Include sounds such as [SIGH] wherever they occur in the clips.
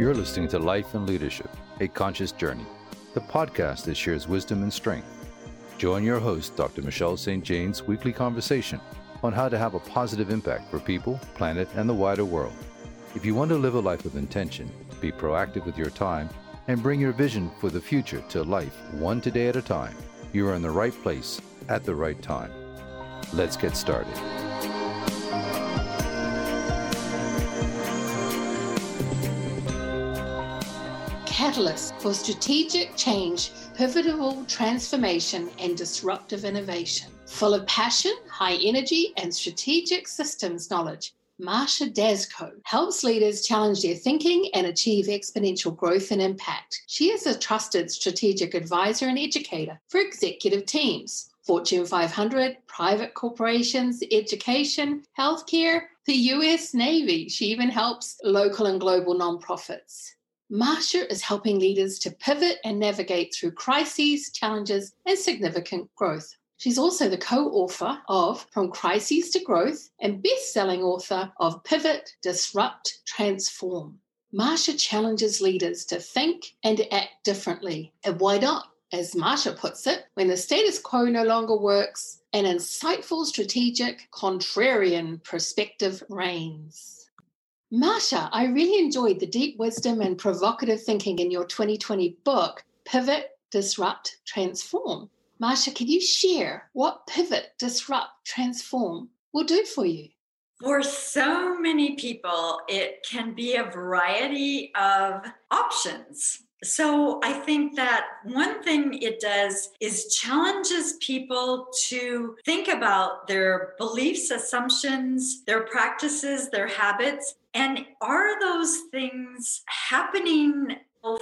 You're listening to Life and Leadership, a conscious journey, the podcast that shares wisdom and strength. Join your host, Dr. Michelle St. Jane's weekly conversation on how to have a positive impact for people, planet, and the wider world. If you want to live a life of intention, be proactive with your time, and bring your vision for the future to life one today at a time, you are in the right place at the right time. Let's get started. Catalyst for strategic change, pivotal transformation, and disruptive innovation. Full of passion, high energy, and strategic systems knowledge. Marsha Daczko helps leaders challenge their thinking and achieve exponential growth and impact. She is a trusted strategic advisor and educator for executive teams, Fortune 500, private corporations, education, healthcare, the US Navy. She even helps local and global nonprofits. Marsha is helping leaders to pivot and navigate through crises, challenges, and significant growth. She's also the co author of From Crises to Growth and best selling author of Pivot, Disrupt, Transform. Marsha challenges leaders to think and act differently. And why not? As Marsha puts it, when the status quo no longer works, an insightful, strategic, contrarian perspective reigns. Marsha, I really enjoyed the deep wisdom and provocative thinking in your 2020 book, Pivot, Disrupt, Transform. Marsha, can you share what pivot, disrupt, transform will do for you? For so many people, it can be a variety of options. So I think that one thing it does is challenges people to think about their beliefs, assumptions, their practices, their habits, and are those things happening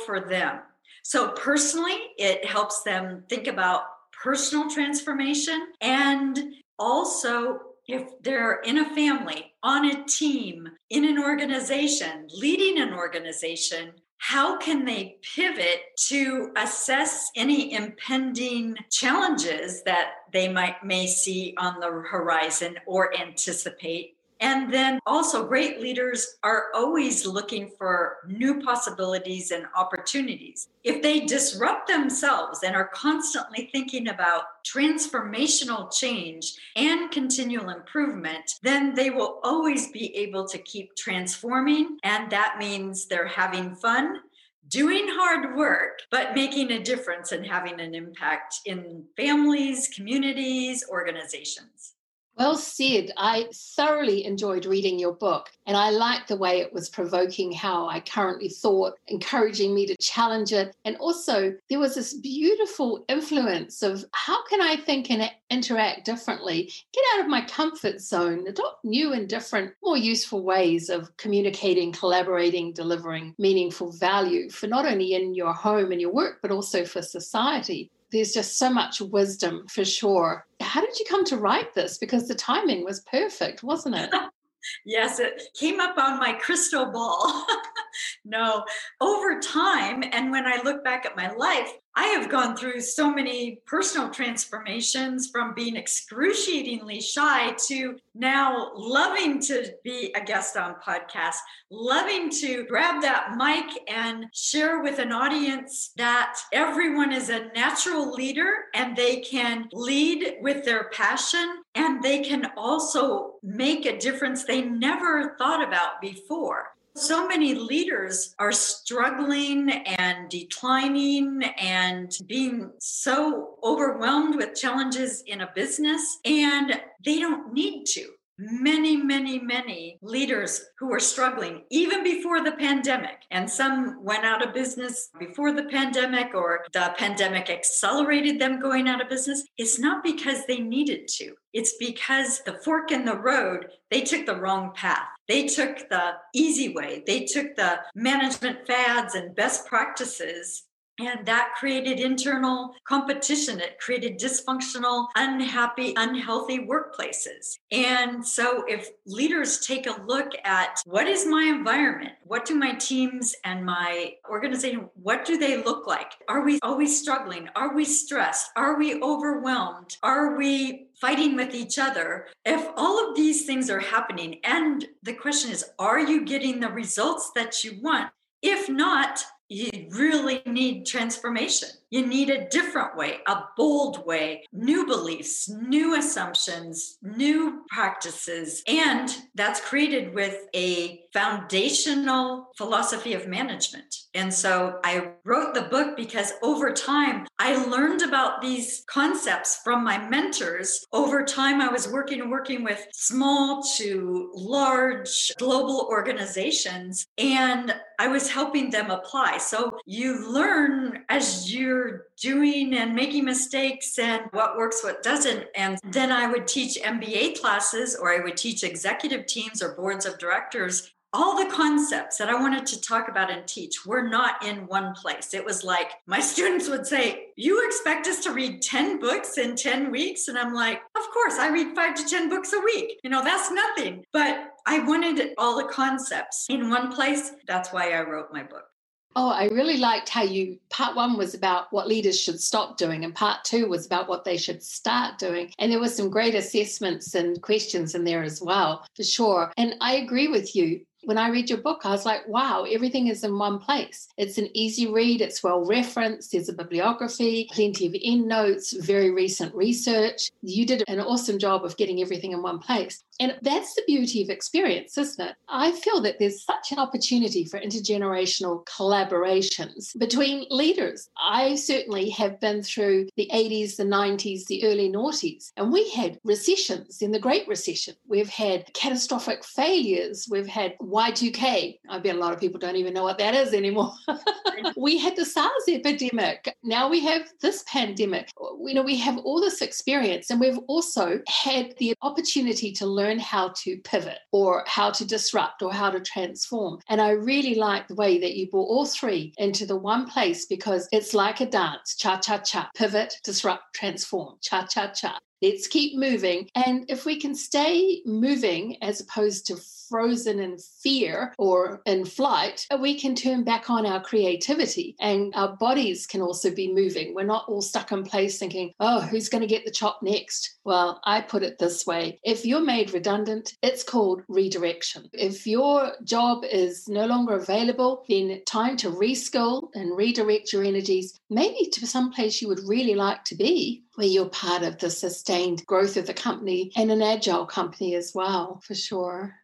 for them? So personally, it helps them think about personal transformation and also if they're in a family, on a team, in an organization, leading an organization, how can they pivot to assess any impending challenges that they might may see on the horizon or anticipate and then also, great leaders are always looking for new possibilities and opportunities. If they disrupt themselves and are constantly thinking about transformational change and continual improvement, then they will always be able to keep transforming. And that means they're having fun, doing hard work, but making a difference and having an impact in families, communities, organizations. Well said. I thoroughly enjoyed reading your book, and I liked the way it was provoking how I currently thought, encouraging me to challenge it. And also, there was this beautiful influence of how can I think and interact differently, get out of my comfort zone, adopt new and different, more useful ways of communicating, collaborating, delivering meaningful value for not only in your home and your work, but also for society there's just so much wisdom for sure. How did you come to write this? Because the timing was perfect, wasn't it? [LAUGHS] yes, it came up on my crystal ball. [LAUGHS] no, over time, and when I look back at my life, I have gone through so many personal transformations from being excruciatingly shy to now loving to be a guest on podcasts, loving to grab that mic and share with an audience that everyone is a natural leader and they can lead with their passion and they can also make a difference they never thought about before. So many leaders are struggling and declining and being so overwhelmed with challenges in a business, and they don't need to many, many, many leaders who were struggling even before the pandemic. And some went out of business before the pandemic, or the pandemic accelerated them going out of business. It's not because they needed to, it's because the fork in the road, they took the wrong path. They took the easy way, they took the management fads and best practices and that created internal competition. It created dysfunctional, unhappy, unhealthy workplaces. And so, if leaders take a look at what is my environment? What do my teams and my organization, what do they look like? Are we always struggling? Are we stressed? Are we overwhelmed? Are we fighting with each other? If all of these things are happening, and the question is, are you getting the results that you want? If not, you really need transformation. You need a different way, a bold way, new beliefs, new assumptions, new practices. And that's created with a foundational philosophy of management. And so I wrote the book because over time, I learned about these concepts from my mentors. Over time, I was working working with small to large global organizations, and I was helping them apply. So you learn as you're you're doing and making mistakes and what works, what doesn't. And then I would teach MBA classes or I would teach executive teams or boards of directors. All the concepts that I wanted to talk about and teach were not in one place. It was like my [LAUGHS] students would say, You expect us to read 10 books in 10 weeks? And I'm like, Of course, I read five to 10 books a week. You know, that's nothing. But I wanted all the concepts in one place. That's why I wrote my book. Oh, I really liked how you part one was about what leaders should stop doing, and part two was about what they should start doing. And there were some great assessments and questions in there as well, for sure. And I agree with you when I read your book, I was like, wow, everything is in one place. It's an easy read, it's well referenced, there's a bibliography, plenty of endnotes, very recent research. You did an awesome job of getting everything in one place. And that's the beauty of experience, isn't it? I feel that there's such an opportunity for intergenerational collaborations between leaders. I certainly have been through the 80s, the 90s, the early noughties, and we had recessions in the Great Recession. We've had catastrophic failures. We've had Y2K. I bet a lot of people don't even know what that is anymore. [LAUGHS] we had the SARS epidemic. Now we have this pandemic. You know, we have all this experience, and we've also had the opportunity to learn how to pivot or how to disrupt or how to transform. And I really like the way that you brought all three into the one place because it's like a dance cha cha cha, pivot, disrupt, transform, cha cha cha. Let's keep moving. And if we can stay moving as opposed to frozen in fear or in flight, we can turn back on our creativity and our bodies can also be moving. We're not all stuck in place thinking, oh, who's going to get the chop next? Well, I put it this way if you're made redundant, it's called redirection. If your job is no longer available, then time to reskill and redirect your energies, maybe to some place you would really like to be where you're part of the sustained growth of the company and an agile company as well, for sure.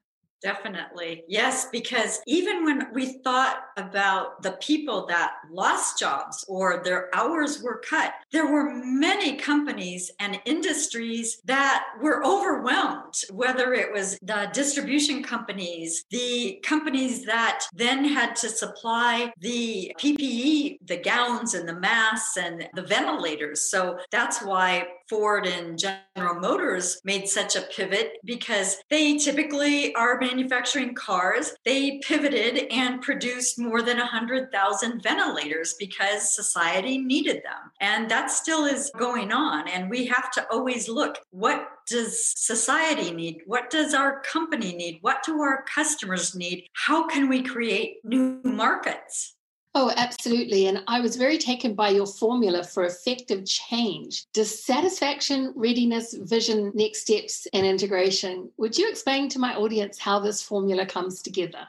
Definitely. Yes, because even when we thought about the people that lost jobs or their hours were cut, there were many companies and industries that were overwhelmed, whether it was the distribution companies, the companies that then had to supply the PPE, the gowns and the masks and the ventilators. So that's why Ford and General Motors made such a pivot because they typically are manufacturing cars. They pivoted and produced more than 100,000 ventilators because society needed them. And that still is going on. And we have to always look what does society need? What does our company need? What do our customers need? How can we create new markets? Oh, absolutely. And I was very taken by your formula for effective change dissatisfaction, readiness, vision, next steps, and integration. Would you explain to my audience how this formula comes together?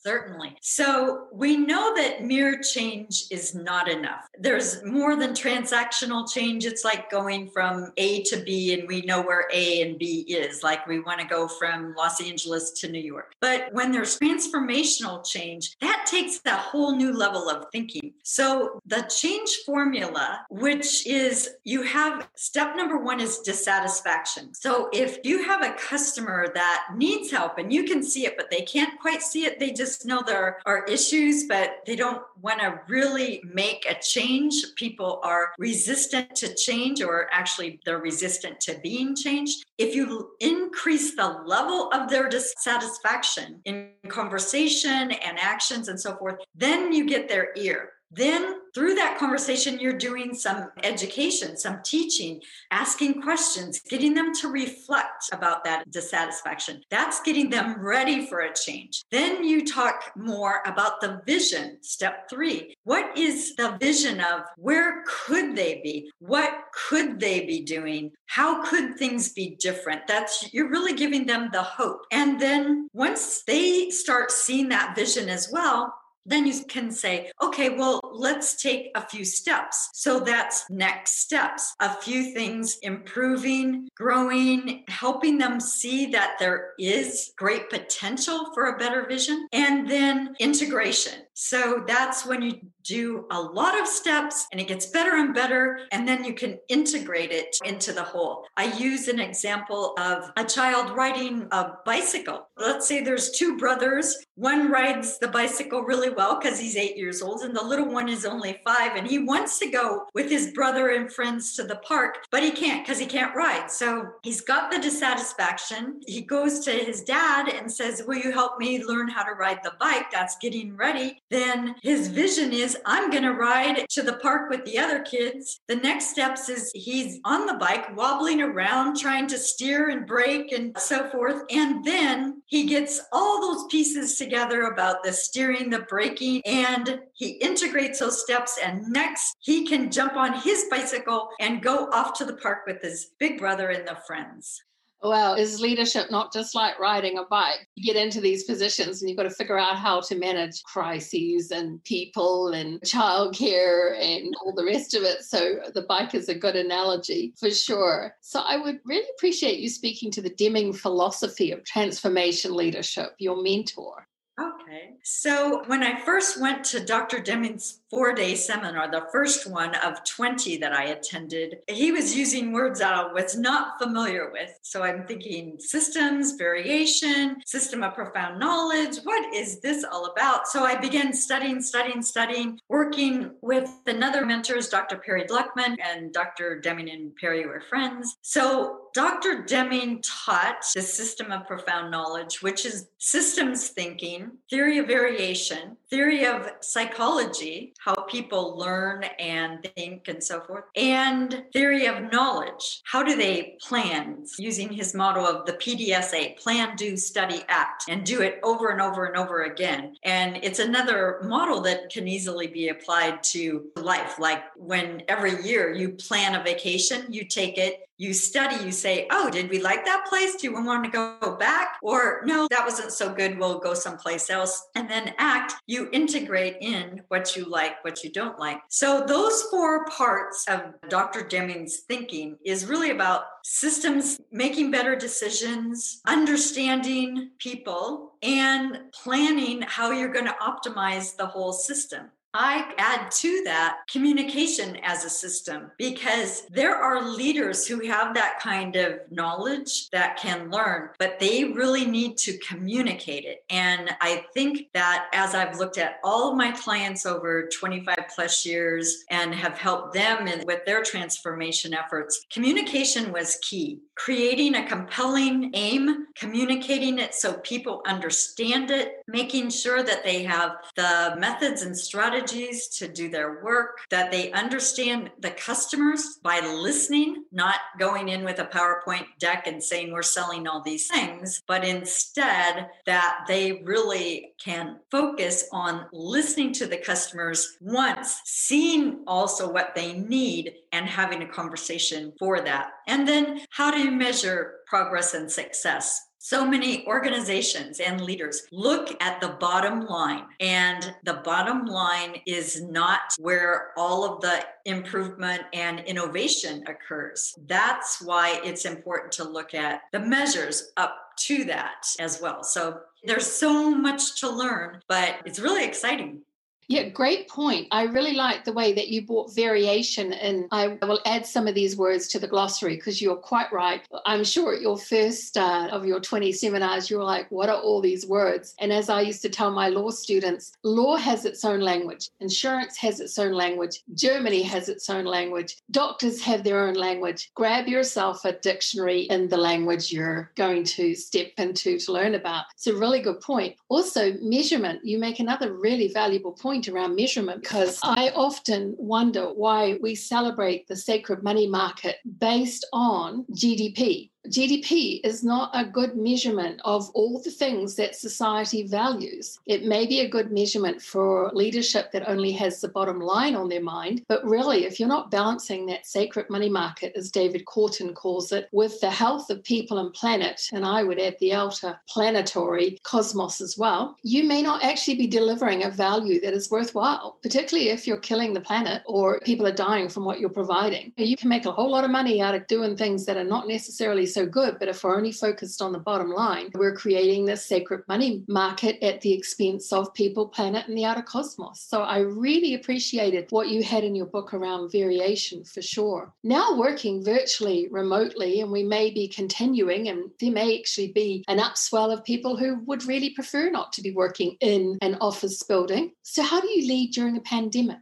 Certainly. So we know that mere change is not enough. There's more than transactional change. It's like going from A to B, and we know where A and B is. Like we want to go from Los Angeles to New York. But when there's transformational change, that takes a whole new level of thinking. So the change formula, which is you have step number one is dissatisfaction. So if you have a customer that needs help and you can see it, but they can't quite see it, they just just know there are issues, but they don't want to really make a change. People are resistant to change, or actually, they're resistant to being changed. If you increase the level of their dissatisfaction in conversation and actions and so forth, then you get their ear. Then, through that conversation, you're doing some education, some teaching, asking questions, getting them to reflect about that dissatisfaction. That's getting them ready for a change. Then you talk more about the vision, step three. What is the vision of where could they be? What could they be doing? How could things be different? That's you're really giving them the hope. And then once they start seeing that vision as well, then you can say, okay, well, let's take a few steps. So that's next steps, a few things improving, growing, helping them see that there is great potential for a better vision, and then integration. So that's when you do a lot of steps and it gets better and better, and then you can integrate it into the whole. I use an example of a child riding a bicycle. Let's say there's two brothers. One rides the bicycle really well because he's eight years old, and the little one is only five, and he wants to go with his brother and friends to the park, but he can't because he can't ride. So he's got the dissatisfaction. He goes to his dad and says, Will you help me learn how to ride the bike? That's getting ready then his vision is I'm going to ride to the park with the other kids. The next steps is he's on the bike, wobbling around, trying to steer and brake and so forth. And then he gets all those pieces together about the steering, the braking, and he integrates those steps. And next, he can jump on his bicycle and go off to the park with his big brother and the friends. Well, is leadership not just like riding a bike? You get into these positions and you've got to figure out how to manage crises and people and childcare and all the rest of it. So the bike is a good analogy for sure. So I would really appreciate you speaking to the Deming philosophy of transformation leadership, your mentor. Okay. So when I first went to Dr. Deming's four day seminar, the first one of 20 that I attended, he was using words that I was not familiar with. So I'm thinking systems, variation, system of profound knowledge. What is this all about? So I began studying, studying, studying, working with another mentors, Dr. Perry Gluckman and Dr. Deming and Perry were friends. So Dr. Deming taught the system of profound knowledge, which is systems thinking, theory of variation, theory of psychology, how people learn and think and so forth, and theory of knowledge. How do they plan using his model of the PDSA plan, do, study, act, and do it over and over and over again? And it's another model that can easily be applied to life. Like when every year you plan a vacation, you take it, you study, you say, Oh, did we like that place? Do we want to go back? Or no, that wasn't so good. We'll go someplace else. And then act, you integrate in what you like, what you don't like. So, those four parts of Dr. Deming's thinking is really about systems, making better decisions, understanding people, and planning how you're going to optimize the whole system. I add to that communication as a system because there are leaders who have that kind of knowledge that can learn, but they really need to communicate it. And I think that as I've looked at all of my clients over 25 plus years and have helped them in, with their transformation efforts, communication was key. Creating a compelling aim, communicating it so people understand it, making sure that they have the methods and strategies strategies to do their work, that they understand the customers by listening, not going in with a PowerPoint deck and saying we're selling all these things, but instead that they really can focus on listening to the customers once, seeing also what they need and having a conversation for that. And then how do you measure progress and success? So many organizations and leaders look at the bottom line and the bottom line is not where all of the improvement and innovation occurs. That's why it's important to look at the measures up to that as well. So there's so much to learn but it's really exciting yeah, great point. I really like the way that you brought variation and I will add some of these words to the glossary because you're quite right. I'm sure at your first uh, of your 20 seminars, you were like, what are all these words? And as I used to tell my law students, law has its own language, insurance has its own language, Germany has its own language, doctors have their own language. Grab yourself a dictionary in the language you're going to step into to learn about. It's a really good point. Also, measurement, you make another really valuable point point around measurement because I often wonder why we celebrate the sacred money market based on GDP GDP is not a good measurement of all the things that society values. It may be a good measurement for leadership that only has the bottom line on their mind, but really, if you're not balancing that sacred money market, as David Korten calls it, with the health of people and planet, and I would add the outer planetary cosmos as well, you may not actually be delivering a value that is worthwhile, particularly if you're killing the planet or people are dying from what you're providing. You can make a whole lot of money out of doing things that are not necessarily so good, but if we're only focused on the bottom line, we're creating this sacred money market at the expense of people, planet, and the outer cosmos. So I really appreciated what you had in your book around variation for sure. Now working virtually, remotely, and we may be continuing, and there may actually be an upswell of people who would really prefer not to be working in an office building. So, how do you lead during a pandemic?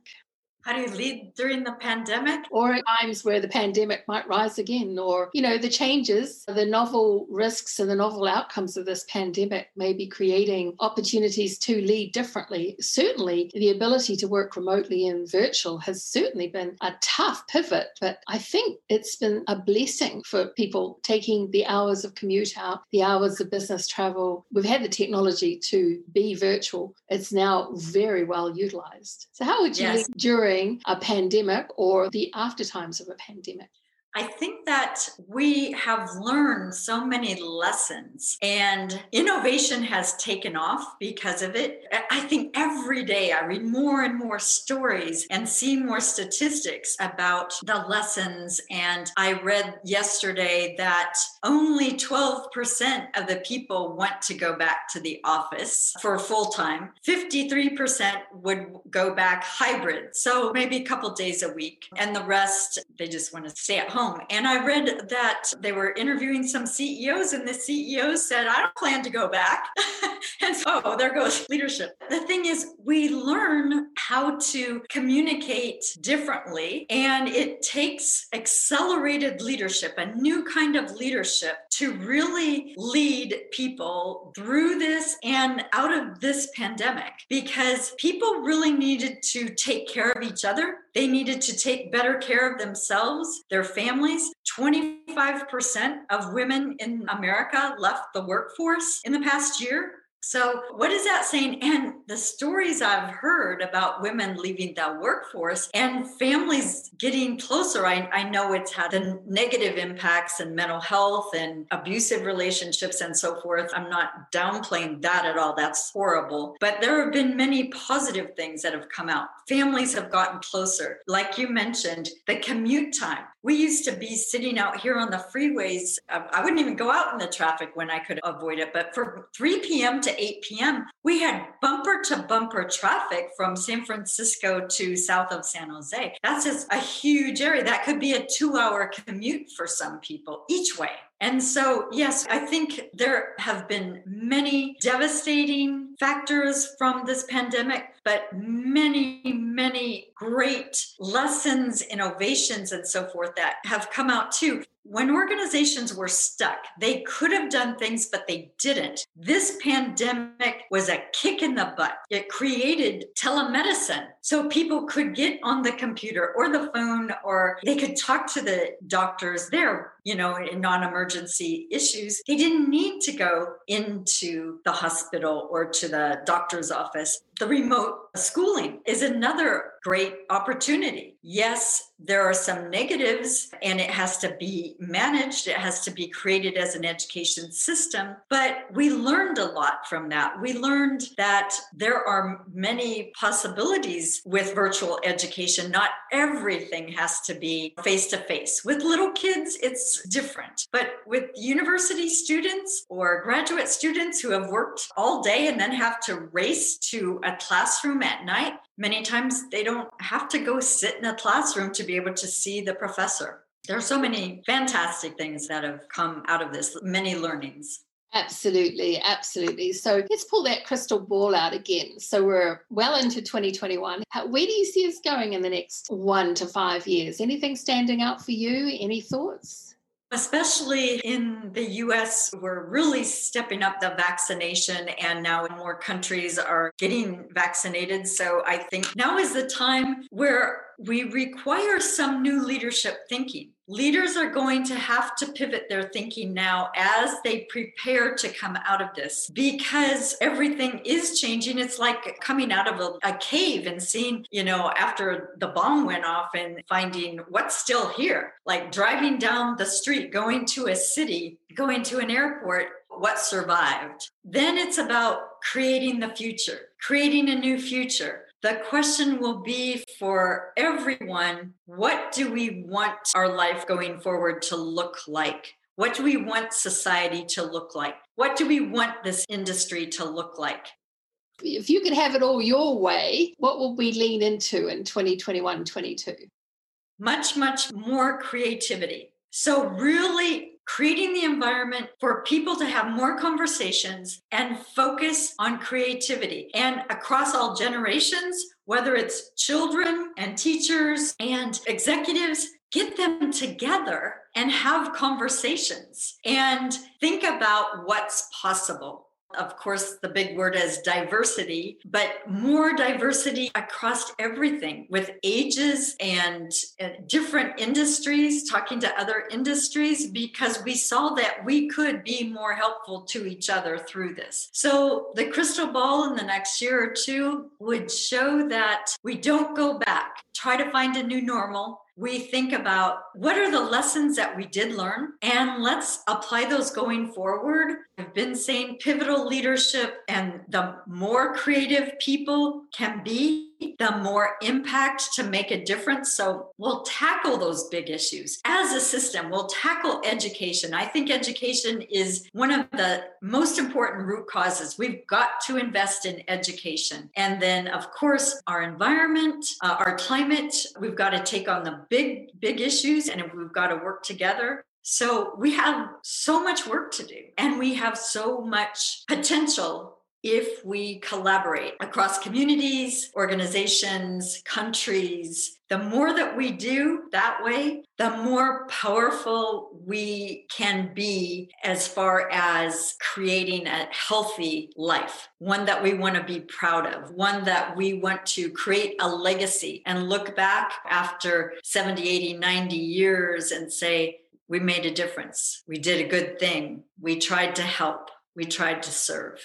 How do you lead during the pandemic? Or at times where the pandemic might rise again, or, you know, the changes, the novel risks and the novel outcomes of this pandemic may be creating opportunities to lead differently. Certainly, the ability to work remotely and virtual has certainly been a tough pivot, but I think it's been a blessing for people taking the hours of commute out, the hours of business travel. We've had the technology to be virtual. It's now very well utilized. So, how would you yes. during during a pandemic or the after times of a pandemic? I think that we have learned so many lessons and innovation has taken off because of it. I think every day I read more and more stories and see more statistics about the lessons. And I read yesterday that only 12% of the people want to go back to the office for full time, 53% would go back hybrid. So maybe a couple days a week. And the rest, they just want to stay at home And I read that they were interviewing some CEOs, and the CEO said, I don't plan to go back. [LAUGHS] and so, oh, there goes leadership. The thing is, we learn how to communicate differently, and it takes accelerated leadership, a new kind of leadership to really lead people through this and out of this pandemic because people really needed to take care of each other. They needed to take better care of themselves, their families families. 25% of women in America left the workforce in the past year. So, what is that saying? And the stories I've heard about women leaving the workforce and families getting closer, I, I know it's had the negative impacts and mental health and abusive relationships and so forth. I'm not downplaying that at all. That's horrible. But there have been many positive things that have come out. Families have gotten closer. Like you mentioned, the commute time. We used to be sitting out here on the freeways. I wouldn't even go out in the traffic when I could avoid it. But from 3 p.m. to 8 p.m., we had bumper to bumper traffic from San Francisco to south of San Jose. That's just a huge area. That could be a two hour commute for some people each way. And so, yes, I think there have been many devastating factors from this pandemic, but many, many great lessons, innovations, and so forth that have come out too when organizations were stuck, they could have done things, but they didn't. This pandemic was a kick in the butt. It created telemedicine. So people could get on the computer or the phone, or they could talk to the doctors there, you know, in non emergency issues. They didn't need to go into the hospital or to the doctor's office. The remote schooling is another great opportunity. Yes, there are some negatives and it has to be managed, it has to be created as an education system. But we learned a lot from that. We learned that there are many possibilities with virtual education. Not everything has to be face to face. With little kids, it's different. But with university students or graduate students who have worked all day and then have to race to a classroom at night, many times they don't have to go sit in a classroom to be able to see the professor. There are so many fantastic things that have come out of this, many learnings. Absolutely, absolutely. So let's pull that crystal ball out again. So we're well into 2021. How, where do you see us going in the next one to five years? Anything standing out for you? Any thoughts? Especially in the US, we're really stepping up the vaccination, and now more countries are getting vaccinated. So I think now is the time where we require some new leadership thinking. Leaders are going to have to pivot their thinking now as they prepare to come out of this because everything is changing. It's like coming out of a, a, cave and seeing, you know, after the bomb went off and finding what's still here, like driving down the street, going to a city, going to an airport, what survived. Then it's about creating the future, creating a new future the question will be for everyone what do we want our life going forward to look like? What do we want society to look like? What do we want this industry to look like? If you could have it all your way, what will we lean into in 2021 22? Much, much more creativity. So, really creating the environment for people to have more conversations and focus on creativity. And across all generations, whether it's children and teachers and executives, get them together and have conversations and think about what's possible of course, the big word is diversity, but more diversity across everything with ages and different industries, talking to other industries, because we saw that we could be more helpful to each other through this. So, the crystal ball in the next year or two would show that we don't go back, try to find a new normal, we think about what are the lessons that we did learn and let's apply those going forward. I've been saying pivotal leadership and the more creative people can be the more impact to make a difference. So we'll tackle those big issues as a system. We'll tackle education. I think education is one of the most important root causes. We've got to invest in education. And then, of course, our environment, uh, our climate, we've got to take on the big, big issues and we've got to work together. So we have so much work to do and we have so much potential if we collaborate across communities, organizations, countries, the more that we do that way, the more powerful we can be as far as creating a healthy life, one that we want to be proud of, one that we want to create a legacy and look back after 70, 80, 90 years and say, we made a difference. We did a good thing. We tried to help. We tried to serve.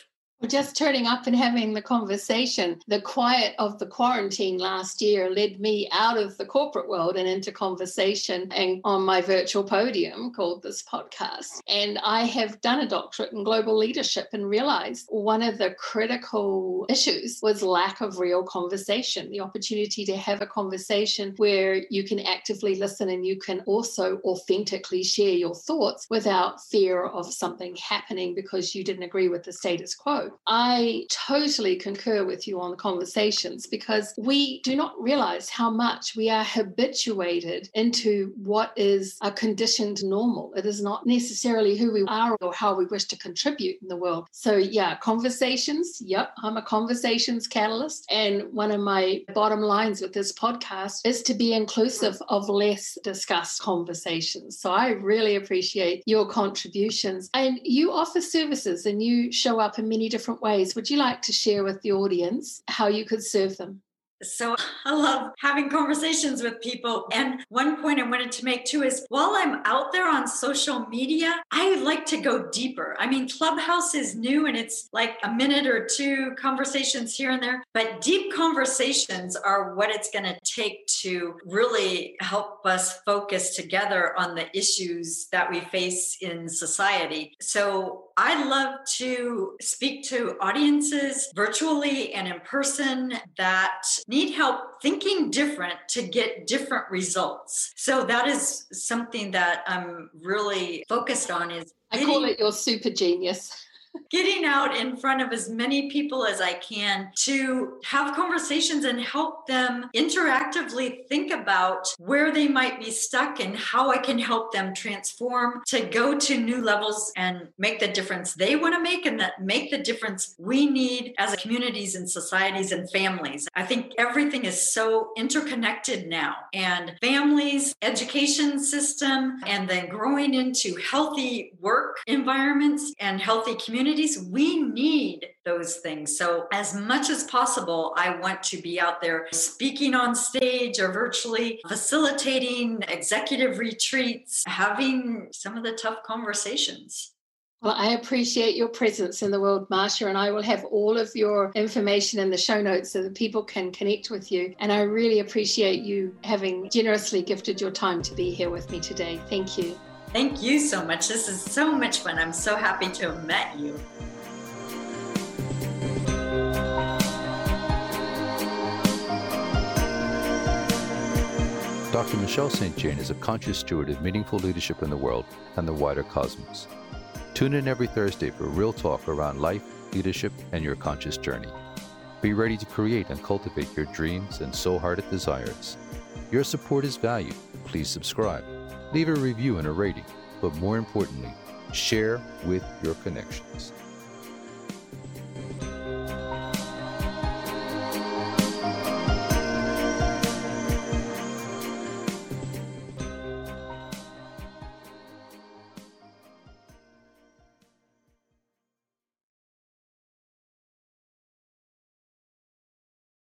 Just turning up and having the conversation, the quiet of the quarantine last year led me out of the corporate world and into conversation and on my virtual podium called this podcast. And I have done a doctorate in global leadership and realized one of the critical issues was lack of real conversation, the opportunity to have a conversation where you can actively listen and you can also authentically share your thoughts without fear of something happening because you didn't agree with the status quo. I totally concur with you on the conversations because we do not realize how much we are habituated into what is a conditioned normal. It is not necessarily who we are or how we wish to contribute in the world. So, yeah, conversations. Yep, I'm a conversations catalyst. And one of my bottom lines with this podcast is to be inclusive of less discussed conversations. So, I really appreciate your contributions. And you offer services and you show up in many different different ways. Would you like to share with the audience how you could serve them? So [LAUGHS] I love having conversations with people. And one point I wanted to make too is while I'm out there on social media, I like to go deeper. I mean, Clubhouse is new and it's like a minute or two conversations here and there, but deep conversations are what it's going to take to really help us focus together on the issues that we face in society. So I love to speak to audiences virtually and in person that need help thinking different to get different results. So that is something that I'm really focused on is I call it your super genius getting out in front of as many people as I can to have conversations and help them interactively think about where they might be stuck and how I can help them transform to go to new levels and make the difference they want to make and that make the difference we need as communities and societies and families. I think everything is so interconnected now and families, education system, and then growing into healthy work environments and healthy communities communities, we need those things. So, as much as possible, I want to be out there speaking on stage or virtually, facilitating executive retreats, having some of the tough conversations. Well, I appreciate your presence in the world, Marsha, and I will have all of your information in the show notes so that people can connect with you. And I really appreciate you having generously gifted your time to be here with me today. Thank you. Thank you so much. This is so much fun. I'm so happy to have met you. Dr. Michelle St. Jane is a conscious steward of meaningful leadership in the world and the wider cosmos. Tune in every Thursday for real talk around life, leadership, and your conscious journey. Be ready to create and cultivate your dreams and soul hearted desires. Your support is valued. Please subscribe, leave a review and a rating, but more importantly, share with your connections.